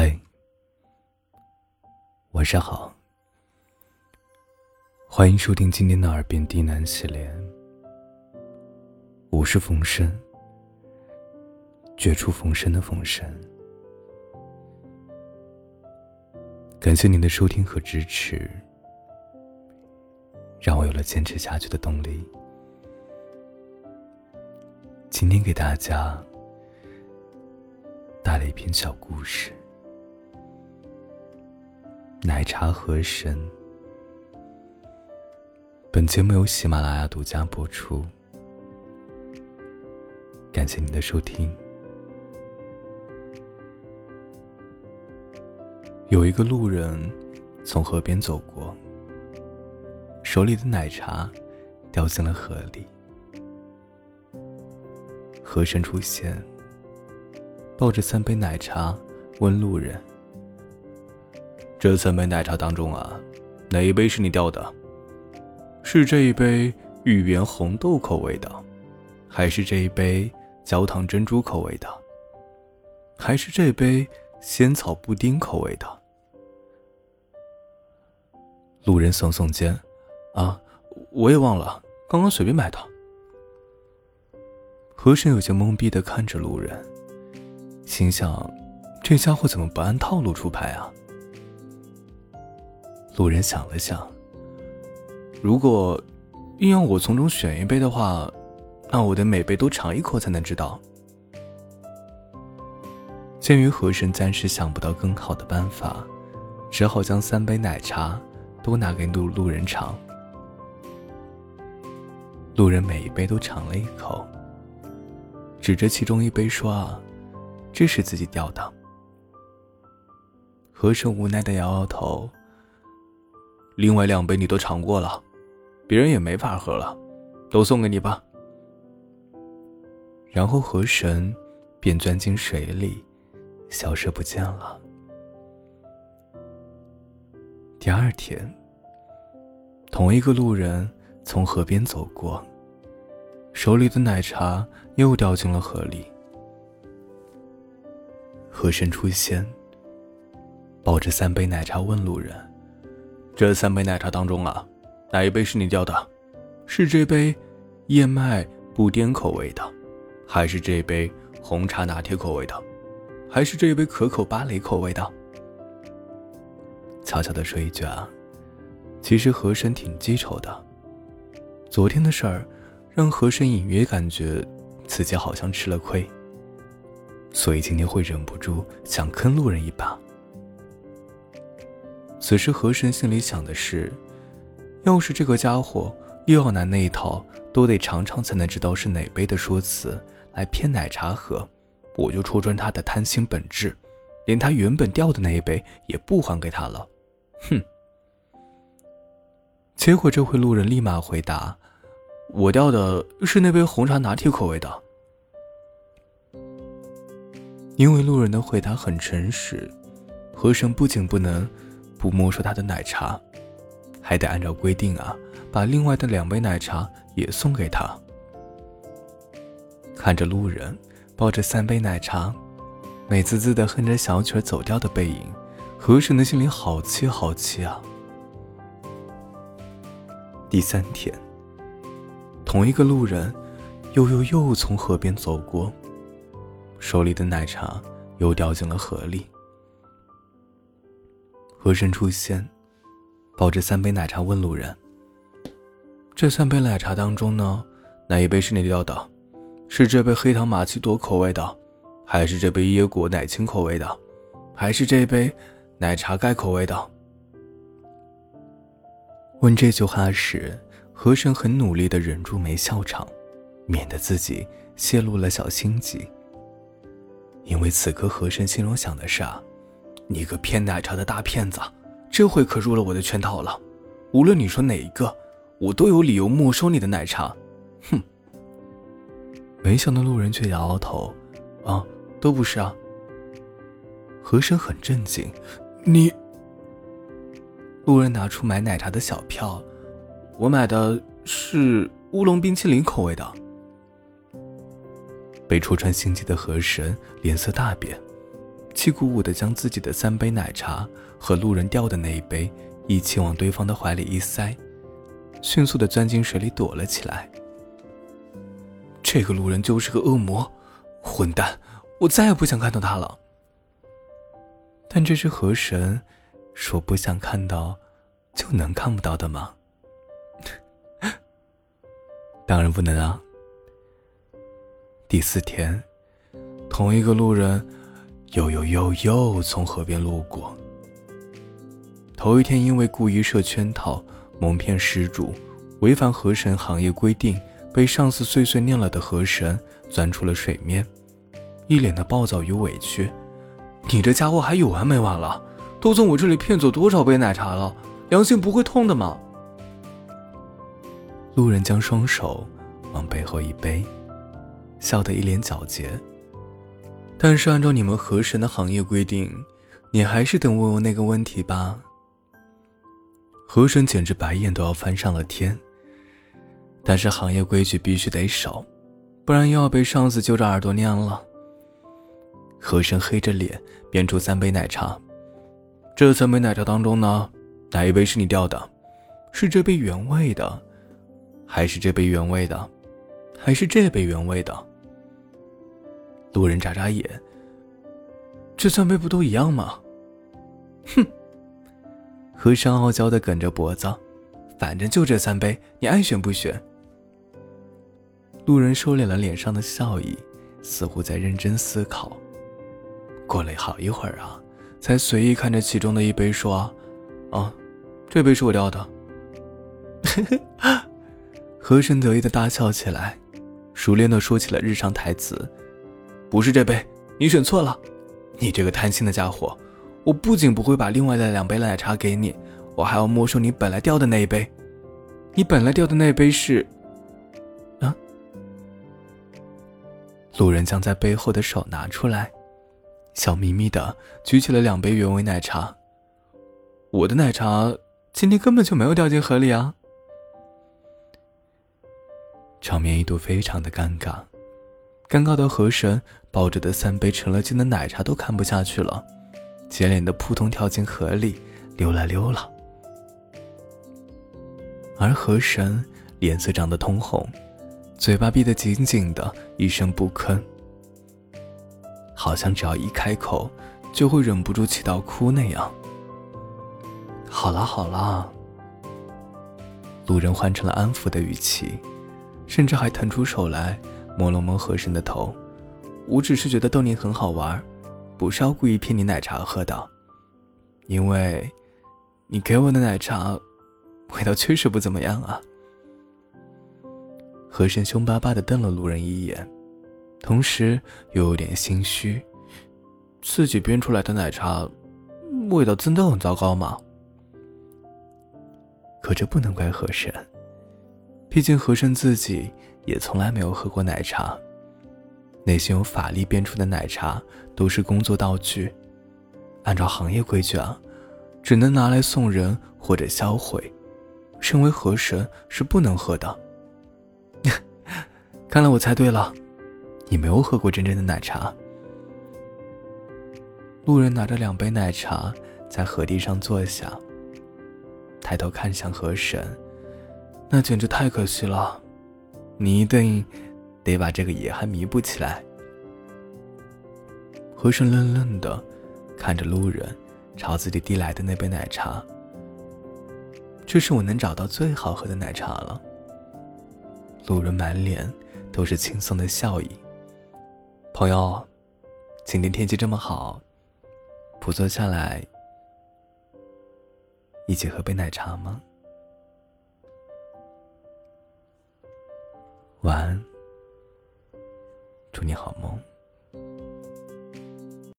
嗨，晚上好，欢迎收听今天的耳边低喃系列。我是冯生，绝处逢生的冯生。感谢您的收听和支持，让我有了坚持下去的动力。今天给大家带来一篇小故事，《奶茶和神》。本节目由喜马拉雅独家播出，感谢您的收听。有一个路人从河边走过，手里的奶茶掉进了河里。河神出现，抱着三杯奶茶问路人：“这三杯奶茶当中啊，哪一杯是你掉的？是这一杯芋圆红豆口味的，还是这一杯焦糖珍珠口味的，还是这杯仙草布丁口味的？”路人耸耸肩：“啊，我也忘了，刚刚随便买的。”和珅有些懵逼的看着路人，心想：这家伙怎么不按套路出牌啊？路人想了想，如果硬要我从中选一杯的话，那我得每杯都尝一口才能知道。鉴于和珅暂时想不到更好的办法，只好将三杯奶茶。都拿给路路人尝，路人每一杯都尝了一口，指着其中一杯说：“啊，这是自己掉的。”和珅无奈的摇摇头。另外两杯你都尝过了，别人也没法喝了，都送给你吧。然后河神便钻进水里，消失不见了。第二天，同一个路人从河边走过，手里的奶茶又掉进了河里。河神出现，抱着三杯奶茶问路人：“这三杯奶茶当中啊，哪一杯是你掉的？是这杯燕麦布丁口味的，还是这杯红茶拿铁口味的，还是这杯可口芭蕾口味的？”悄悄的说一句啊，其实和珅挺记仇的。昨天的事儿，让和珅隐约感觉自己好像吃了亏，所以今天会忍不住想坑路人一把。此时河神心里想的是，要是这个家伙又要拿那一套都得尝尝才能知道是哪杯的说辞来骗奶茶喝，我就戳穿他的贪心本质，连他原本掉的那一杯也不还给他了。哼！结果这回路人立马回答：“我掉的是那杯红茶拿铁口味的。”因为路人的回答很诚实，河神不仅不能不没收他的奶茶，还得按照规定啊，把另外的两杯奶茶也送给他。看着路人抱着三杯奶茶，美滋滋的哼着小曲走掉的背影。河神的心里好气好气啊！第三天，同一个路人又又又从河边走过，手里的奶茶又掉进了河里。河神出现，抱着三杯奶茶问路人：“这三杯奶茶当中呢，哪一杯是你要的？是这杯黑糖玛奇朵口味的，还是这杯椰果奶青口味的，还是这杯？”奶茶盖口味的。问这句话时，和珅很努力的忍住没笑场，免得自己泄露了小心机。因为此刻和珅心中想的是啊，你个骗奶茶的大骗子，这回可入了我的圈套了。无论你说哪一个，我都有理由没收你的奶茶。哼！没想到路人却摇摇头，啊，都不是啊。和珅很震惊。你，路人拿出买奶茶的小票，我买的是乌龙冰淇淋口味的。被戳穿心机的河神脸色大变，气鼓鼓地将自己的三杯奶茶和路人掉的那一杯一起往对方的怀里一塞，迅速地钻进水里躲了起来。这个路人就是个恶魔，混蛋！我再也不想看到他了。但这是河神说不想看到就能看不到的吗？当然不能啊。第四天，同一个路人又又又又从河边路过。头一天因为故意设圈套、蒙骗失主、违反河神行业规定，被上司碎碎念了的河神钻出了水面，一脸的暴躁与委屈。你这家伙还有完没完了？都从我这里骗走多少杯奶茶了？良心不会痛的吗？路人将双手往背后一背，笑得一脸狡黠。但是按照你们河神的行业规定，你还是得问我那个问题吧。河神简直白眼都要翻上了天。但是行业规矩必须得守，不然又要被上司揪着耳朵念了。河神黑着脸变出三杯奶茶，这三杯奶茶当中呢，哪一杯是你掉的？是这杯原味的，还是这杯原味的，还是这杯原味的？路人眨眨眼，这三杯不都一样吗？哼！和珅傲娇的梗着脖子，反正就这三杯，你爱选不选？路人收敛了脸上的笑意，似乎在认真思考。过了好一会儿啊，才随意看着其中的一杯说：“啊，这杯是我掉的。”和珅得意的大笑起来，熟练的说起了日常台词：“不是这杯，你选错了。你这个贪心的家伙，我不仅不会把另外的两杯奶茶给你，我还要没收你本来掉的那一杯。你本来掉的那一杯是……啊？”路人将在背后的手拿出来。笑眯眯的举起了两杯原味奶茶。我的奶茶今天根本就没有掉进河里啊！场面一度非常的尴尬，尴尬的河神抱着的三杯成了精的奶茶都看不下去了，接连的扑通跳进河里溜了溜了。而河神脸色涨得通红，嘴巴闭得紧紧的，一声不吭。好像只要一开口，就会忍不住气到哭那样。好了好了，路人换成了安抚的语气，甚至还腾出手来摸了摸和珅的头。我只是觉得逗你很好玩，不是要故意骗你奶茶喝的，因为，你给我的奶茶，味道确实不怎么样啊。和珅凶巴巴的瞪了路人一眼。同时又有点心虚，自己编出来的奶茶，味道真的很糟糕吗？可这不能怪和珅，毕竟和珅自己也从来没有喝过奶茶。那些用法力变出的奶茶都是工作道具，按照行业规矩啊，只能拿来送人或者销毁，身为河神是不能喝的。看来我猜对了。你没有喝过真正的奶茶。路人拿着两杯奶茶在河堤上坐下，抬头看向河神，那简直太可惜了，你一定得把这个遗憾弥补起来。和尚愣愣的看着路人朝自己递来的那杯奶茶，这是我能找到最好喝的奶茶了。路人满脸都是轻松的笑意。朋友，今天天气这么好，不坐下来一起喝杯奶茶吗？晚安，祝你好梦。